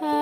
ha.